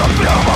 the blow